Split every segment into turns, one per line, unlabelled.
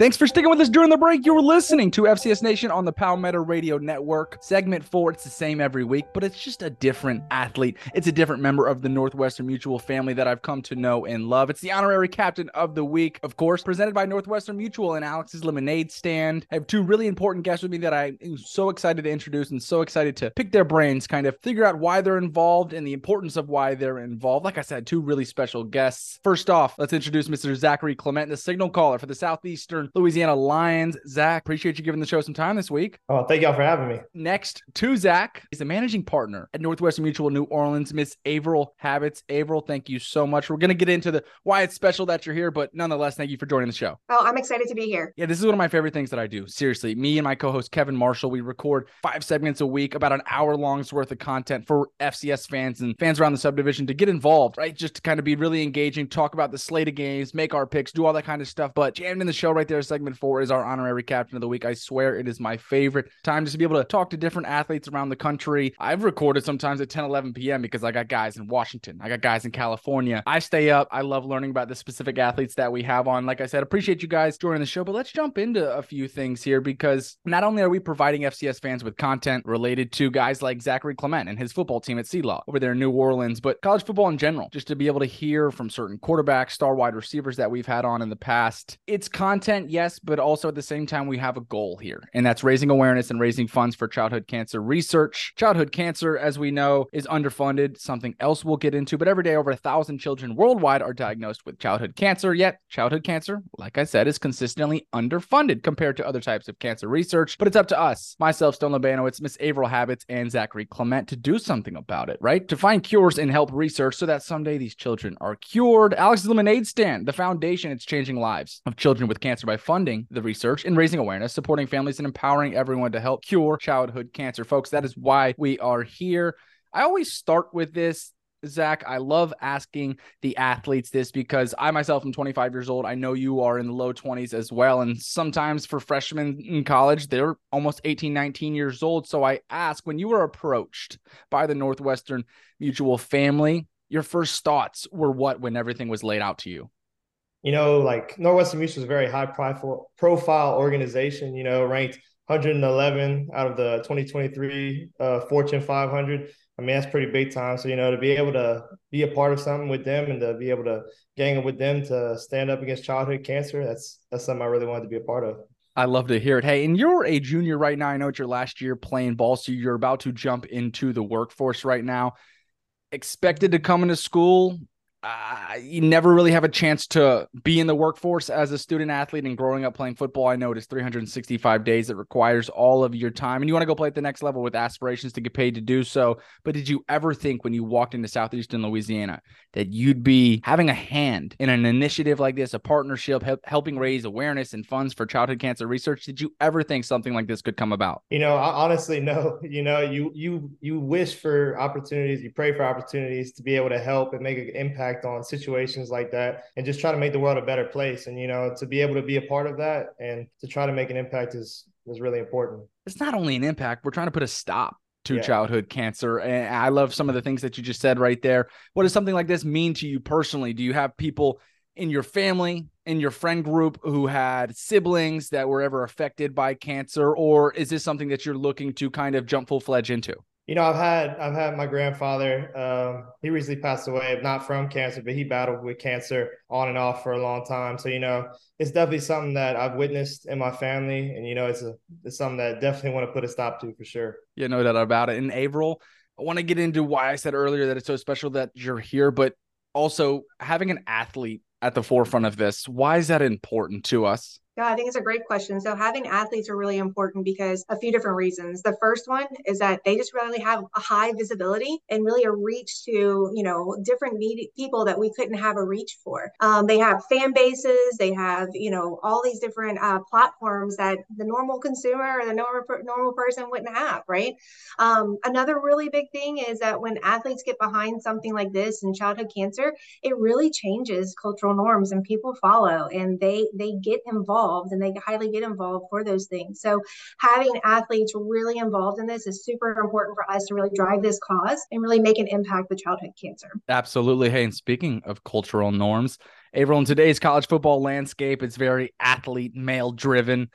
Thanks for sticking with us during the break. You were listening to FCS Nation on the Palmetto Radio Network. Segment four, it's the same every week, but it's just a different athlete. It's a different member of the Northwestern Mutual family that I've come to know and love. It's the honorary captain of the week, of course, presented by Northwestern Mutual and Alex's Lemonade Stand. I have two really important guests with me that I'm so excited to introduce and so excited to pick their brains, kind of figure out why they're involved and the importance of why they're involved. Like I said, two really special guests. First off, let's introduce Mr. Zachary Clement, the signal caller for the Southeastern Louisiana Lions. Zach, appreciate you giving the show some time this week.
Oh, thank y'all for having me.
Next to Zach, he's the managing partner at Northwestern Mutual New Orleans, Miss Avril Habetz. Avril, thank you so much. We're going to get into the why it's special that you're here, but nonetheless, thank you for joining the show.
Oh, I'm excited to be here.
Yeah, this is one of my favorite things that I do. Seriously, me and my co-host Kevin Marshall, we record five segments a week, about an hour long's worth of content for FCS fans and fans around the subdivision to get involved, right? Just to kind of be really engaging, talk about the slate of games, make our picks, do all that kind of stuff. But jammed in the show right there, segment four is our honorary captain of the week. I swear it is my favorite time just to be able to talk to different athletes around the country. I've recorded sometimes at 10, 11 p.m. because I got guys in Washington, I got guys in California. I stay up. I love learning about the specific athletes that we have on. Like I said, appreciate you guys joining the show, but let's jump into a few things here because not only are we providing FCS fans with content related to guys like Zachary Clement and his football team at SELA over there in New Orleans, but college football in general, just to be able to hear from certain quarterbacks, star wide receivers that we've had on in the past. It's content, yes, but also at the same time, we have a goal here, and that's raising awareness and raising funds for childhood cancer research. Childhood cancer, as we know, is underfunded, something else we'll get into, but every day over a thousand children worldwide are diagnosed with childhood cancer. Yet, childhood cancer, like I said, is consistently underfunded compared to other types of cancer research. But it's up to us, myself, Stone Labanowitz, Miss Avril Habetz, and Zachary Clement to do something about it, right? To find cures and help research so that someday these children are cured. Alex's Lemonade Stand, the foundation, it's changing lives of children with cancer by funding the research and raising awareness, supporting families, and empowering everyone to help cure childhood cancer. Folks, that is why we are here. I always start with this Zach, I love asking the athletes this because I myself am 25 years old. I know you are in the low 20s as well. And sometimes for freshmen in college, they're almost 18, 19 years old. So I ask when you were approached by the Northwestern Mutual family, your first thoughts were what when everything was laid out to you?
You know, like Northwestern Mutual is a very high profile, profile organization, you know, ranked 111 out of the 2023 uh, Fortune 500 I mean, that's pretty big time. So, you know, to be able to be a part of something with them and to be able to gang up with them to stand up against childhood cancer, that's that's something I really wanted to be a part of.
I love to hear it. Hey, and you're a junior right now. I know it's your last year playing ball, so you're about to jump into the workforce right now. Expected to come into school uh, you never really have a chance to be in the workforce as a student athlete and growing up playing football. I know it is 365 days. It requires all of your time, and you want to go play at the next level with aspirations to get paid to do so. But did you ever think when you walked into Southeastern Louisiana that you'd be having a hand in an initiative like this, a partnership help, helping raise awareness and funds for childhood cancer research? Did you ever think something like this could come about?
You know, honestly, no. You know, you you you wish for opportunities, you pray for opportunities to be able to help and make an impact impact on situations like that and just try to make the world a better place. And, you know, to be able to be a part of that and to try to make an impact is, is really important.
It's not only an impact, we're trying to put a stop to yeah. childhood cancer. And I love some of the things that you just said right there. What does something like this mean to you personally? Do you have people in your family, in your friend group who had siblings that were ever affected by cancer? Or is this something that you're looking to kind of jump full fledged into?
You know, I've had I've had my grandfather. Um, he recently passed away, not from cancer, but he battled with cancer on and off for a long time. So you know, it's definitely something that I've witnessed in my family, and you know, it's a it's something that definitely want to put a stop to for sure.
Yeah, no doubt about it. And Avril, I want to get into why I said earlier that it's so special that you're here, but also having an athlete at the forefront of this. Why is that important to us?
Yeah, I think it's a great question. So having athletes are really important because a few different reasons. The first one is that they just really have a high visibility and really a reach to, you know, different people that we couldn't have a reach for. Um, they have fan bases, they have, you know, all these different uh, platforms that the normal consumer or the normal, normal person wouldn't have, right? Um, another really big thing is that when athletes get behind something like this and childhood cancer, it really changes cultural norms and people follow and they they get involved involved and they highly get involved for those things. So having athletes really involved in this is super important for us to really drive this cause and really make an impact with childhood cancer.
Absolutely. Hey, and speaking of cultural norms, Avril, in today's college football landscape, it's very athlete male driven,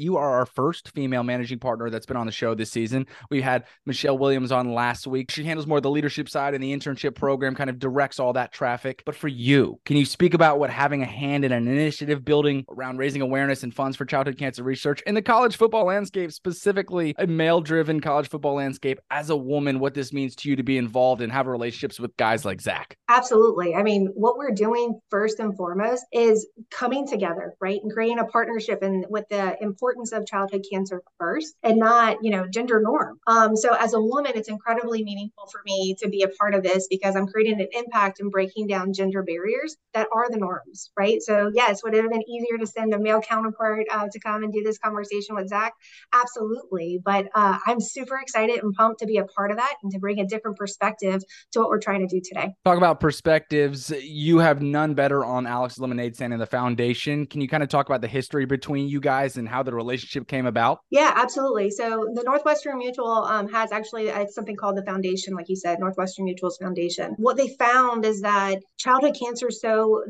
you are our first female managing partner that's been on the show this season. We had Michelle Williams on last week. She handles more of the leadership side and the internship program, kind of directs all that traffic. But for you, can you speak about what having a hand in an initiative building around raising awareness and funds for childhood cancer research in the college football landscape, specifically a male driven college football landscape, as a woman, what this means to you to be involved and have relationships with guys like Zach?
Absolutely. I mean, what we're doing first and foremost is coming together, right? And creating a partnership and with the importance importance of childhood cancer first and not, you know, gender norm. Um, so as a woman, it's incredibly meaningful for me to be a part of this because I'm creating an impact and breaking down gender barriers that are the norms, right? So yes, would it have been easier to send a male counterpart uh, to come and do this conversation with Zach? Absolutely. But uh, I'm super excited and pumped to be a part of that and to bring a different perspective to what we're trying to do today.
Talk about perspectives. You have none better on Alex Lemonade Stand and the foundation. Can you kind of talk about the history between you guys and how the relationship came about?
Yeah, absolutely. So the Northwestern Mutual um, has actually uh, something called the foundation, like you said, Northwestern Mutual's foundation. What they found is that childhood cancer is so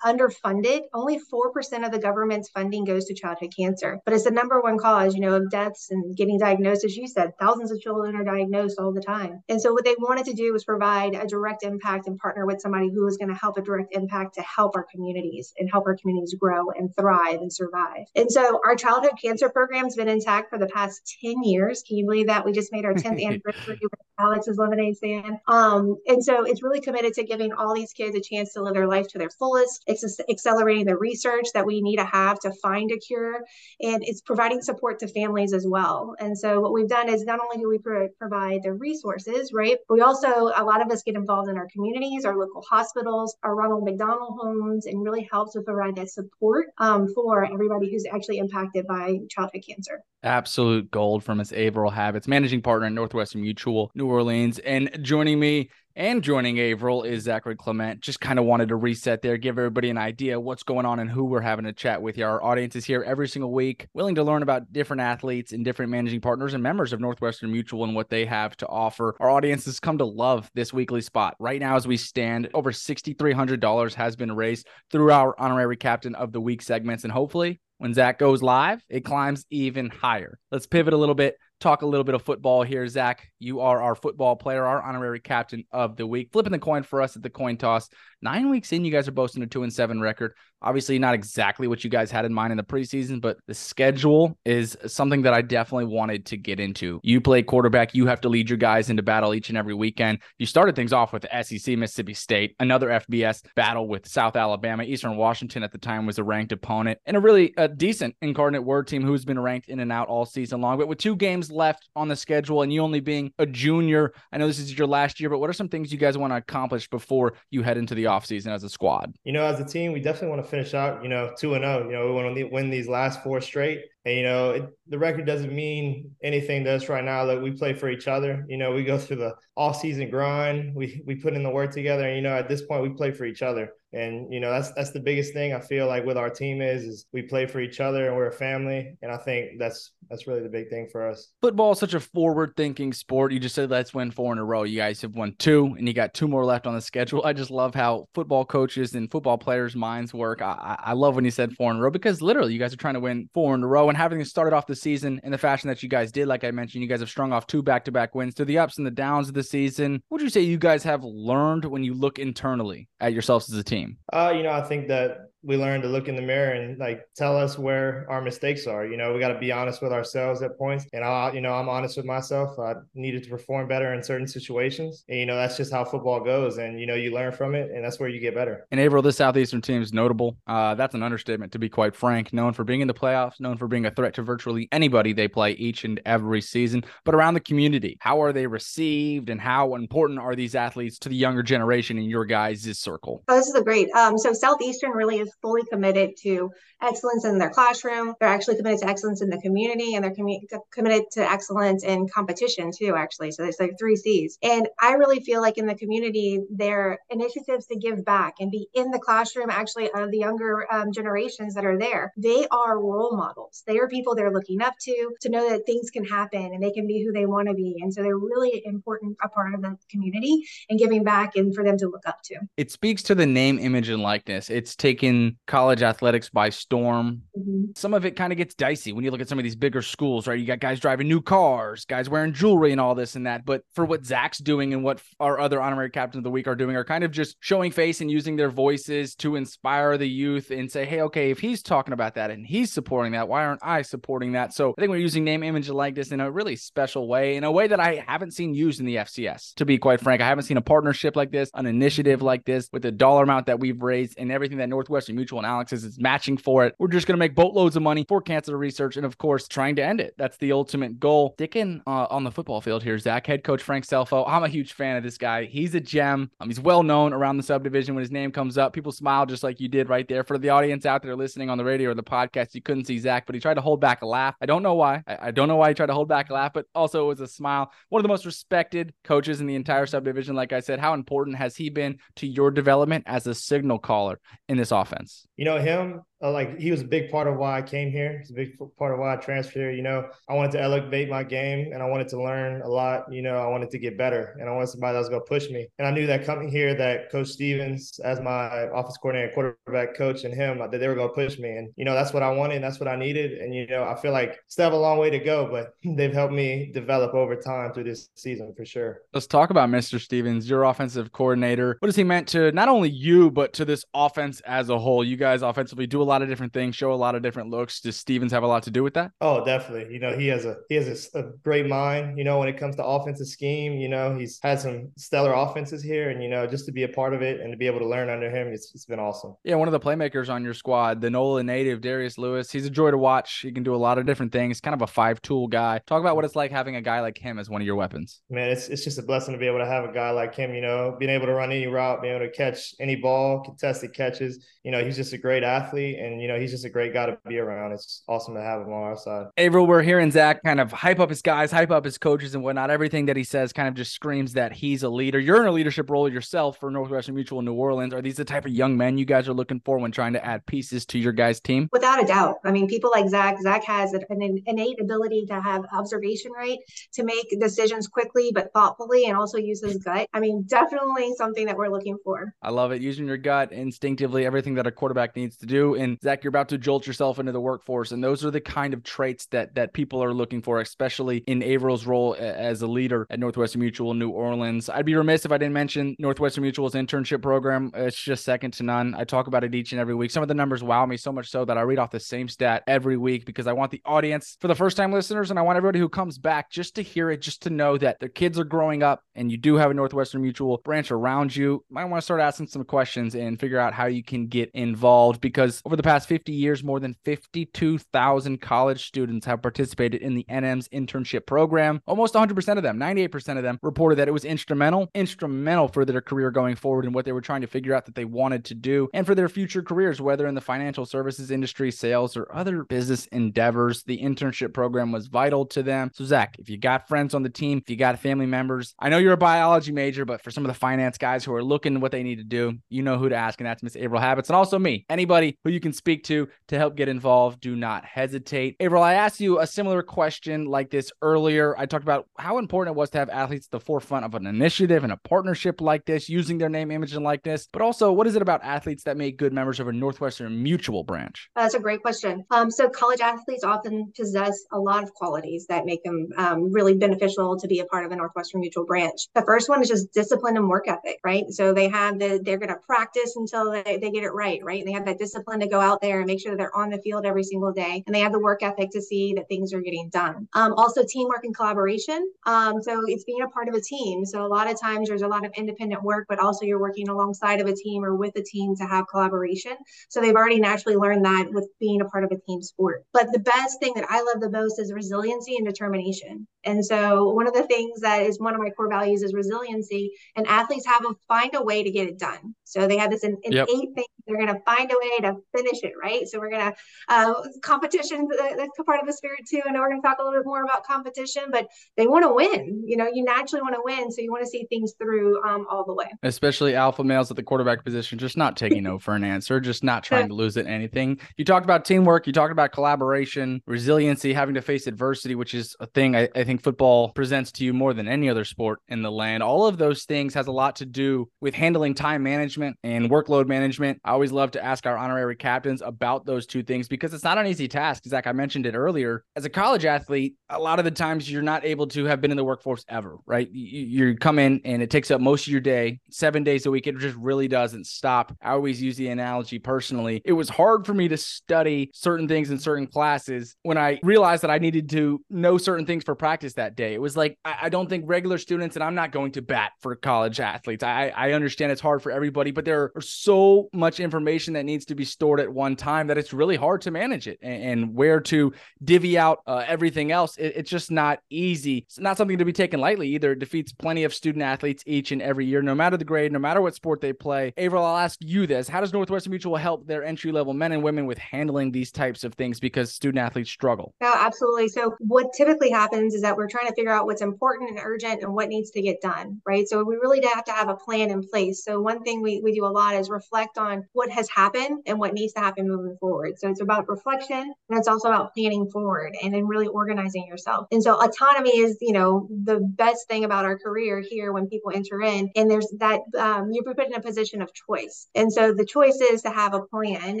underfunded. Only 4% of the government's funding goes to childhood cancer, but it's the number one cause, you know, of deaths and getting diagnosed. As you said, thousands of children are diagnosed all the time. And so what they wanted to do was provide a direct impact and partner with somebody who was going to help a direct impact to help our communities and help our communities grow and thrive and survive. And so our childhood cancer program's been intact for the past 10 years. Can you believe that? We just made our 10th anniversary with Alex's Lemonade Stand. Um, and so it's really committed to giving all these kids a chance to live their life to their fullest. It's accelerating the research that we need to have to find a cure. And it's providing support to families as well. And so what we've done is not only do we pro- provide the resources, right? we also, a lot of us get involved in our communities, our local hospitals, our Ronald McDonald homes, and really helps to provide that support um, for everybody who's actually impacted by childhood cancer.
Absolute gold from its Avril Habetz, managing partner at Northwestern Mutual, New Orleans. And joining me and joining Avril is Zachary Clement. Just kind of wanted to reset there, give everybody an idea what's going on and who we're having a chat with. Our audience is here every single week, willing to learn about different athletes and different managing partners and members of Northwestern Mutual and what they have to offer. Our audience has come to love this weekly spot. Right now, as we stand, over $6,300 has been raised through our honorary captain of the week segments. And hopefully, when Zach goes live, it climbs even higher. Let's pivot a little bit, talk a little bit of football here. Zach, you are our football player, our honorary captain of the week. Flipping the coin for us at the coin toss. Nine weeks in, you guys are boasting a two and seven record. Obviously, not exactly what you guys had in mind in the preseason, but the schedule is something that I definitely wanted to get into. You play quarterback, you have to lead your guys into battle each and every weekend. You started things off with SEC, Mississippi State, another FBS battle with South Alabama. Eastern Washington at the time was a ranked opponent, and a really a decent incarnate word team who's been ranked in and out all season long. But with two games left on the schedule and you only being a junior, I know this is your last year, but what are some things you guys want to accomplish before you head into the offseason as a squad?
You know, as a team, we definitely want to finish out, you know, 2 and 0. You know, we want to win these last four straight. And, you know, it, the record doesn't mean anything to us right now that we play for each other. You know, we go through the off season grind, we, we put in the work together. And, you know, at this point, we play for each other. And, you know, that's, that's the biggest thing I feel like with our team is, is we play for each other and we're a family. And I think that's, that's really the big thing for us.
Football is such a forward thinking sport. You just said, let's win four in a row. You guys have won two and you got two more left on the schedule. I just love how football coaches and football players' minds work. I, I love when you said four in a row because literally you guys are trying to win four in a row and having started off the season in the fashion that you guys did. Like I mentioned, you guys have strung off two back to back wins through the ups and the downs of the season. What would you say you guys have learned when you look internally at yourselves as a team?
Uh, you know, I think that we learn to look in the mirror and like tell us where our mistakes are. You know, we got to be honest with ourselves at points. And I, you know, I'm honest with myself. I needed to perform better in certain situations. And, you know, that's just how football goes. And, you know, you learn from it and that's where you get better.
And April, this Southeastern team is notable. Uh, that's an understatement, to be quite frank. Known for being in the playoffs, known for being a threat to virtually anybody they play each and every season. But around the community, how are they received and how important are these athletes to the younger generation in your guys' circle?
Oh, this is a great. Um, so Southeastern really is fully committed to excellence in their classroom. They're actually committed to excellence in the community and they're commu- committed to excellence in competition too, actually. So there's like three C's. And I really feel like in the community, their initiatives to give back and be in the classroom actually of the younger um, generations that are there, they are role models. They are people they're looking up to, to know that things can happen and they can be who they want to be. And so they're really important a part of the community and giving back and for them to look up to.
It speaks to the name, image, and likeness. It's taken college athletics by storm. Mm-hmm. Some of it kind of gets dicey when you look at some of these bigger schools, right? You got guys driving new cars, guys wearing jewelry and all this and that. But for what Zach's doing and what our other honorary captains of the week are doing are kind of just showing face and using their voices to inspire the youth and say, hey, okay, if he's talking about that and he's supporting that, why aren't I supporting that? So I think we're using name, image, and likeness in a really special way, in a way that I haven't seen used in the FCS. To be quite frank, I haven't seen a partnership like this, an initiative like this with the dollar amount that we've raised and everything that Northwestern Mutual and Alex is, is matching for it. We're just going to make boatloads of money for cancer research and, of course, trying to end it. That's the ultimate goal. Sticking uh, on the football field here, Zach, head coach Frank Scelfo. I'm a huge fan of this guy. He's a gem. Um, he's well known around the subdivision. When his name comes up, people smile just like you did right there. For the audience out there listening on the radio or the podcast, you couldn't see Zach, but he tried to hold back a laugh. I don't know why. I, I don't know why he tried to hold back a laugh, but also it was a smile. One of the most respected coaches in the entire subdivision. Like I said, how important has he been to your development as a signal caller in this offense?
You know, him uh, like he was a big part of why I came here. He's a big part of why I transferred. Here. You know, I wanted to elevate my game and I wanted to learn a lot. You know, I wanted to get better and I wanted somebody that was going to push me. And I knew that coming here, that Coach Stevens, as my office coordinator, quarterback coach, and him, that they were going to push me. And you know, that's what I wanted. That's what I needed. And you know, I feel like still have a long way to go, but they've helped me develop over time through this season for sure.
Let's talk about Mr. Stevens, your offensive coordinator. What has he meant to not only you but to this offense as a whole? You guys offensively do a lot of different things, show a lot of different looks. Does Stevens have a lot to do with that?
Oh, definitely. You know, he has a he has a, a, great mind. You know, when it comes to offensive scheme, you know, he's had some stellar offenses here, and you know, just to be a part of it and to be able to learn under him, it's, it's been awesome.
Yeah, one of the playmakers on your squad, the NOLA native Darius Lewis. He's a joy to watch. He can do a lot of different things. Kind of a five tool guy. Talk about what it's like having a guy like him as one of your weapons.
Man, it's it's just a blessing to be able to have a guy like him. You know, being able to run any route, being able to catch any ball, contested catches. You know, he's just a great athlete, and you know, he's just a great guy to be around. It's awesome to have him on our side.
Avril, we're hearing Zach kind of hype up his guys, hype up his coaches and whatnot. Everything that he says kind of just screams that he's a leader. You're in a leadership role yourself for Northwestern Mutual New Orleans. Are these the type of young men you guys are looking for when trying to add pieces to your guys' team?
Without a doubt. I mean, people like Zach, Zach has an innate ability to have observation right, to make decisions quickly but thoughtfully, and also use his gut. I mean, definitely something that we're looking for.
I love it. Using your gut instinctively, everything that a quarterback needs to do. And Zach, you're about to jolt yourself into the workforce, and those are the kind of traits that that people are looking for, especially in Avril's role as a leader at Northwestern Mutual New Orleans. I'd be remiss if I didn't mention Northwestern Mutual's internship program. It's just second to none. I talk about it each and every week. Some of the numbers wow me so much so that I read off the same stat every week because I want the audience for the first time listeners, and I want everybody who comes back just to hear it, just to know that their kids are growing up, and you do have a Northwestern Mutual branch around you. Might want to start asking some questions and figure out how you can get involved because over the past 50 years, more than 52,000 college students have participated in the NM's internship program. Almost 100% of them, 98% of them, reported that it was instrumental, instrumental for their career going forward and what they were trying to figure out that they wanted to do and for their future careers, whether in the financial services industry, sales, or other business endeavors. The internship program was vital to them. So, Zach, if you got friends on the team, if you got family members, I know you're a biology major, but for some of the finance guys who are looking what they need to do, you know who to ask, and that's Miss Avril Habetz, and also me. Anybody who you can speak to to help get involved, do not hesitate. April, I asked you a similar question like this earlier. I talked about how important it was to have athletes at the forefront of an initiative and a partnership like this, using their name, image, and likeness. But also, what is it about athletes that make good members of a Northwestern Mutual branch?
That's a great question. Um, so, college athletes often possess a lot of qualities that make them um, really beneficial to be a part of a Northwestern Mutual branch. The first one is just discipline and work ethic, right? So they have the they're going to practice until they, they get it right, right? And they have that discipline to go out there and make sure that they're on the field every single day, and they have the work ethic to see that things are getting done. Um, also, teamwork and collaboration. Um, so it's being a part of a team. So a lot of times there's a lot of independent work, but also you're working alongside of a team or with a team to have collaboration. So they've already naturally learned that with being a part of a team sport. But the best thing that I love the most is resiliency and determination. And so one of the things that is one of my core values is resiliency and athletes have a find a way to get it done. So they have this innate yep. thing. They're going to find a way to finish it, right? So we're going to, uh, competition, that's a part of the spirit too. And we're going to talk a little bit more about competition, but they want to win. You know, you naturally want to win. So you want to see things through um, all the way.
Especially alpha males at the quarterback position, just not taking no for an answer, just not trying to lose at anything. You talked about teamwork, you talked about collaboration, resiliency, having to face adversity, which is a thing I, I think football presents to you more than any other sport in the land. All of those things has a lot to do with handling time management and workload management. I always love to ask our honorary captains about those two things because it's not an easy task. Zach, I mentioned it earlier. As a college athlete, a lot of the times you're not able to have been in the workforce ever, right? You, you come in and it takes up most of your day, seven days a week. It just really doesn't stop. I always use the analogy personally. It was hard for me to study certain things in certain classes when I realized that I needed to know certain things for practice that day. It was like, I, I don't think regular students, and I'm not going to bat for college athletes. I, I understand it's hard for everybody, but there are so much information that needs to be stored at one time that it's really hard to manage it and, and where to divvy out uh, everything else. It, it's just not easy. It's not something to be taken lightly either. It defeats plenty of student athletes each and every year, no matter the grade, no matter what sport they play. Avril, I'll ask you this. How does Northwestern Mutual help their entry level men and women with handling these types of things because student athletes struggle?
No, absolutely. So, what typically happens is that we're trying to figure out what's important and urgent and what needs to get done, right? So, we really have to have a plan in place. So, one thing we, we do a lot is reflect on what has happened and what needs to happen moving forward. So, it's about reflection and it's also about planning forward and then really organizing yourself. And so, autonomy is, you know, the best thing about our career here when people enter in. And there's that um, you're put in a position of choice. And so, the choice is to have a plan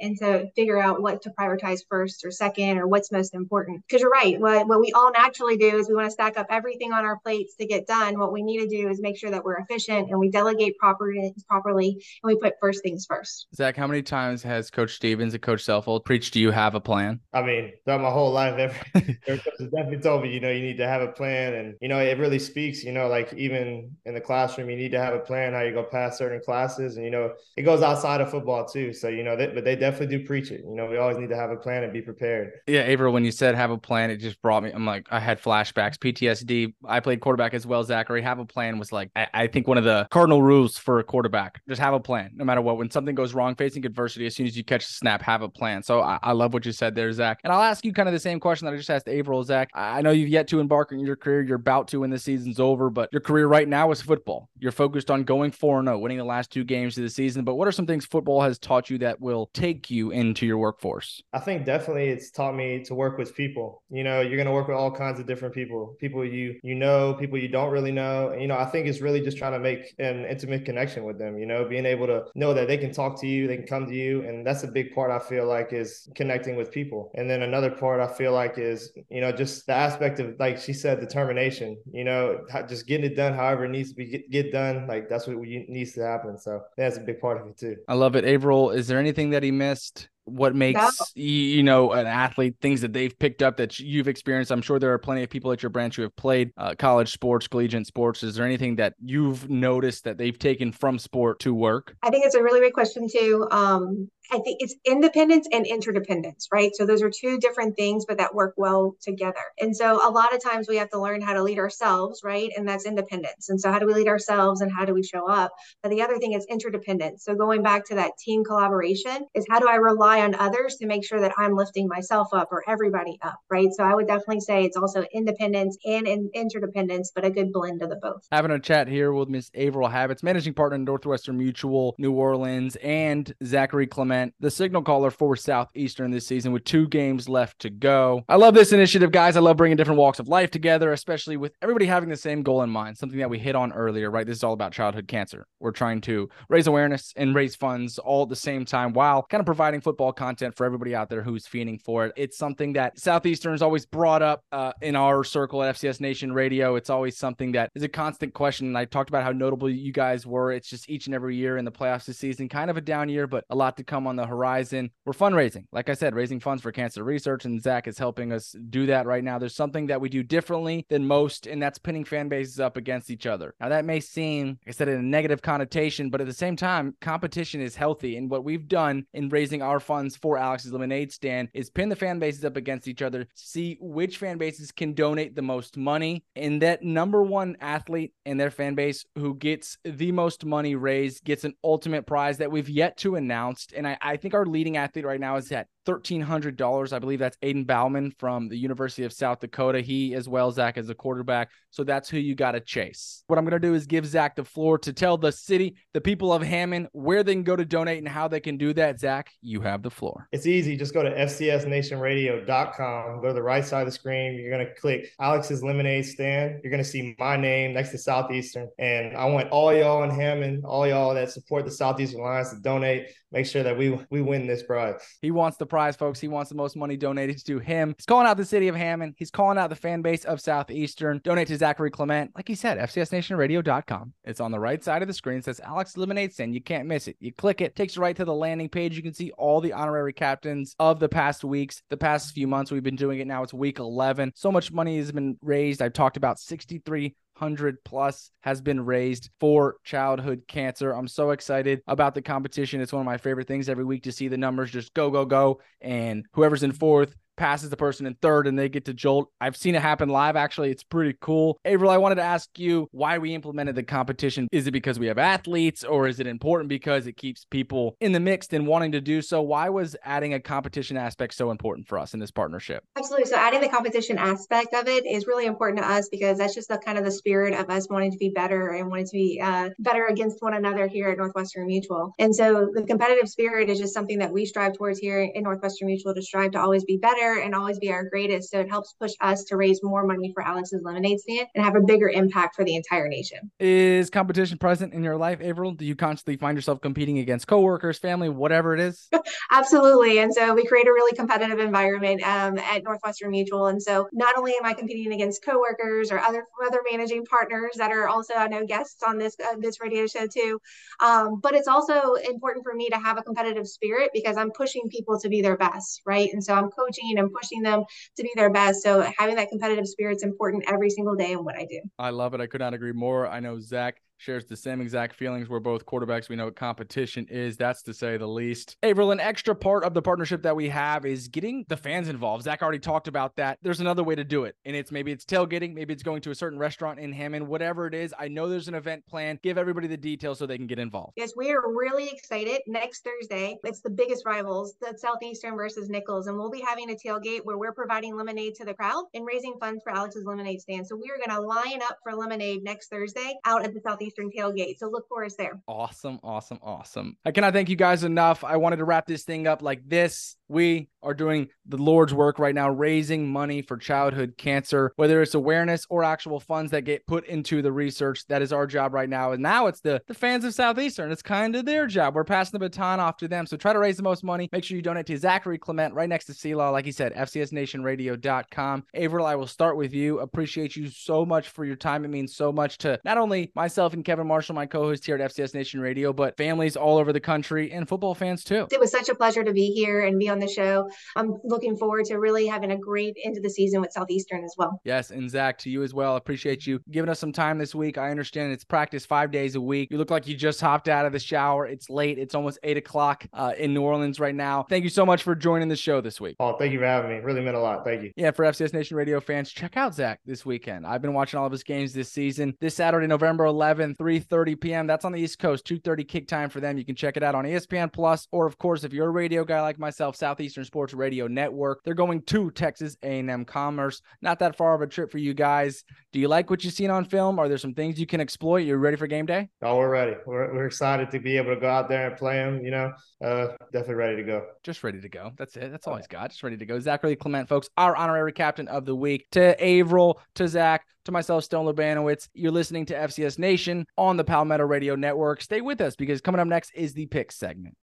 and to figure out what to prioritize first or second or what's most important. Because you're right. What, what we all naturally do is we want to stack up everything on our plates to get done. What we need to do is make sure that we're efficient and we delegate properly, properly and we put first things first.
Zach, how many times has Coach Stevens and Coach Scelfo preached, do you have a plan?
I mean, throughout my whole life, every, every coach has definitely told me, you know, you need to have a plan. And, you know, it really speaks, you know, like even in the classroom, you need to have a plan how you go past certain classes. And, you know, it goes outside of football too. So, you know, they, but they definitely do preach it. You know, we always need to have a plan and be prepared.
Yeah, Avril, when you said have a plan, it just brought me. I'm like, I had flashbacks, PTSD. I played quarterback as well. Zachary, have a plan was like, I, I think one of the cardinal rules for a quarterback: just have a plan, no matter what. When something goes wrong, facing adversity, as soon as you catch the snap, have a plan. So I, I love what you said there, Zach. And I'll ask you kind of the same question that I just asked Avril, Zach. I know you've yet to embark on your career. You're about to when the season's over, but your career right now is football. You're focused on going 4 0, winning the last two games of the season. But what are some things football has taught you that will take you into your workforce?
I think definitely it's taught me to work with people. You know, you're going to work with all kinds of different people, people you you know, people you don't really know. You know, I think it's really just trying to make an intimate connection with them. You know, being able to know that they can talk to you, they can come to you, and that's a big part. I feel like is connecting with people. And then another part I feel like is you know just the aspect of like she said, determination. You know, just getting it done however it needs to be get done. Like that's what needs to happen. So that's a big part of it too.
I love it, April, Is there anything that he missed? What makes no. you know an athlete things that they've picked up that you've experienced. I'm sure there are plenty of people at your branch who have played uh, college sports collegiate sports. Is there anything that you've noticed that they've taken from sport to work?
I think it's a really great question too. Um, I think it's independence and interdependence, right? So those are two different things, but that work well together. And so a lot of times we have to learn how to lead ourselves, right? And that's independence. And so how do we lead ourselves and how do we show up? But the other thing is interdependence. So going back to that team collaboration is how do I rely on others to make sure that I'm lifting myself up or everybody up, right? So I would definitely say it's also independence and interdependence, but a good blend of the both.
Having a chat here with Miss Avril Habetz, managing partner in Northwestern Mutual, New Orleans, and Zachary Clement the signal caller for Southeastern this season with two games left to go. I love this initiative, guys. I love bringing different walks of life together, especially with everybody having the same goal in mind, something that we hit on earlier, right? This is all about childhood cancer. We're trying to raise awareness and raise funds all at the same time while kind of providing football content for everybody out there who's fiending for it. It's something that Southeastern has always brought up uh, in our circle at FCS Nation Radio. It's always something that is a constant question. And I talked about how notable you guys were. It's just each and every year in the playoffs this season, kind of a down year, but a lot to come on the horizon. We're fundraising, like I said, raising funds for cancer research, and Zach is helping us do that right now. There's something that we do differently than most, and that's pinning fan bases up against each other. Now, that may seem, like I said, in a negative connotation, but at the same time, competition is healthy. And what we've done in raising our funds for Alex's Lemonade Stand is pin the fan bases up against each other, see which fan bases can donate the most money, and that number one athlete in their fan base who gets the most money raised gets an ultimate prize that we've yet to announce. And I, I think our leading athlete right now is at $1,300. I believe that's Aidan Bouman from the University of South Dakota. He, as well, Zach, as a quarterback. So that's who you got to chase. What I'm going to do is give Zach the floor to tell the city, the people of Hammond, where they can go to donate and how they can do that. Zach, you have the floor.
It's easy. Just go to fcsnationradio.com. Go to the right side of the screen. You're going to click Alex's Lemonade Stand. You're going to see my name next to Southeastern. And I want all y'all in Hammond, all y'all that support the Southeastern Lions to donate. Make sure that we we win this prize.
He wants the prize, folks. He wants the most money donated to him. He's calling out the city of Hammond. He's calling out the fan base of Southeastern. Donate to Zachary Clement. Like he said, FCSNationRadio.com. It's on the right side of the screen. It says Alex's Lemonade Stand. You can't miss it. You click it, takes you right to the landing page. You can see all the honorary captains of the past weeks, the past few months. We've been doing it now. It's week 11. So much money has been raised. I've talked about 63 hundred plus has been raised for childhood cancer. I'm so excited about the competition. It's one of my favorite things every week to see the numbers just go, go, go. And whoever's in fourth, passes the person in third and they get to jolt. I've seen it happen live. Actually, it's pretty cool. Avril, I wanted to ask you why we implemented the competition. Is it because we have athletes or is it important because it keeps people in the mix and wanting to do so? Why was adding a competition aspect so important for us in this partnership?
Absolutely. So adding the competition aspect of it is really important to us because that's just the kind of the spirit of us wanting to be better and wanting to be uh, better against one another here at Northwestern Mutual. And so the competitive spirit is just something that we strive towards here in Northwestern Mutual to strive to always be better and always be our greatest. So it helps push us to raise more money for Alex's Lemonade Stand and have a bigger impact for the entire nation.
Is competition present in your life, April? Do you constantly find yourself competing against coworkers, family, whatever it is?
Absolutely. And so we create a really competitive environment um, at Northwestern Mutual. And so not only am I competing against coworkers or other other managing partners that are also I know guests on this uh, this radio show too, um, but it's also important for me to have a competitive spirit because I'm pushing people to be their best, right? And so I'm coaching and pushing them to be their best. So having that competitive spirit is important every single day in what I do.
I love it. I could not agree more. I know Zach shares the same exact feelings. We're both quarterbacks. We know what competition is. That's to say the least. Avril, an extra part of the partnership that we have is getting the fans involved. Zach already talked about that. There's another way to do it. And it's maybe it's tailgating, maybe it's going to a certain restaurant in Hammond, whatever it is. I know there's an event plan. Give everybody the details so they can get involved.
Yes, we are really excited. Next Thursday, it's the biggest rivals, the Southeastern versus Nichols. And we'll be having a tailgate where we're providing lemonade to the crowd and raising funds for Alex's Lemonade Stand. So we are going to line up for lemonade next Thursday out at the Southeastern tailgate. So look for us there.
Awesome, awesome, awesome. I cannot thank you guys enough. I wanted to wrap this thing up like this. We are doing the Lord's work right now, raising money for childhood cancer, whether it's awareness or actual funds that get put into the research. That is our job right now. And now it's the, the fans of Southeastern. It's kind of their job. We're passing the baton off to them. So try to raise the most money. Make sure you donate to Zachary Clement right next to SELA. Like he said, FCSNationRadio.com. Avril, I will start with you. Appreciate you so much for your time. It means so much to not only myself and Kevin Marshall, my co host here at FCS Nation Radio, but families all over the country and football fans too.
It was such a pleasure to be here and be on the show. I'm looking forward to really having a great end of the season with Southeastern as well.
Yes, and Zach, to you as well. Appreciate you giving us some time this week. I understand it's practice five days a week. You look like you just hopped out of the shower. It's late. It's almost eight o'clock uh, in New Orleans right now. Thank you so much for joining the show this week.
Oh, thank you for having me. Really meant a lot. Thank you.
Yeah, for FCS Nation Radio fans, check out Zach this weekend. I've been watching all of his games this season. This Saturday, November 11th, 3:30 p.m. That's on the East Coast. 2:30 kick time for them. You can check it out on ESPN Plus, or of course, if you're a radio guy like myself, Southeastern Sports Radio Network. They're going to Texas A&M Commerce. Not that far of a trip for you guys. Do you like what you've seen on film? Are there some things you can exploit? You ready for game day?
Oh, we're ready. We're, we're excited to be able to go out there and play them. You know, uh, definitely ready to go.
Just ready to go. That's it. That's all he's got. Just ready to go. Zachary Clement, folks, our honorary captain of the week. To Avril, to Zach, to myself, Stone Labanowitz. You're listening to FCS Nation on the Palmetto Radio Network. Stay with us because coming up next is the pick segment.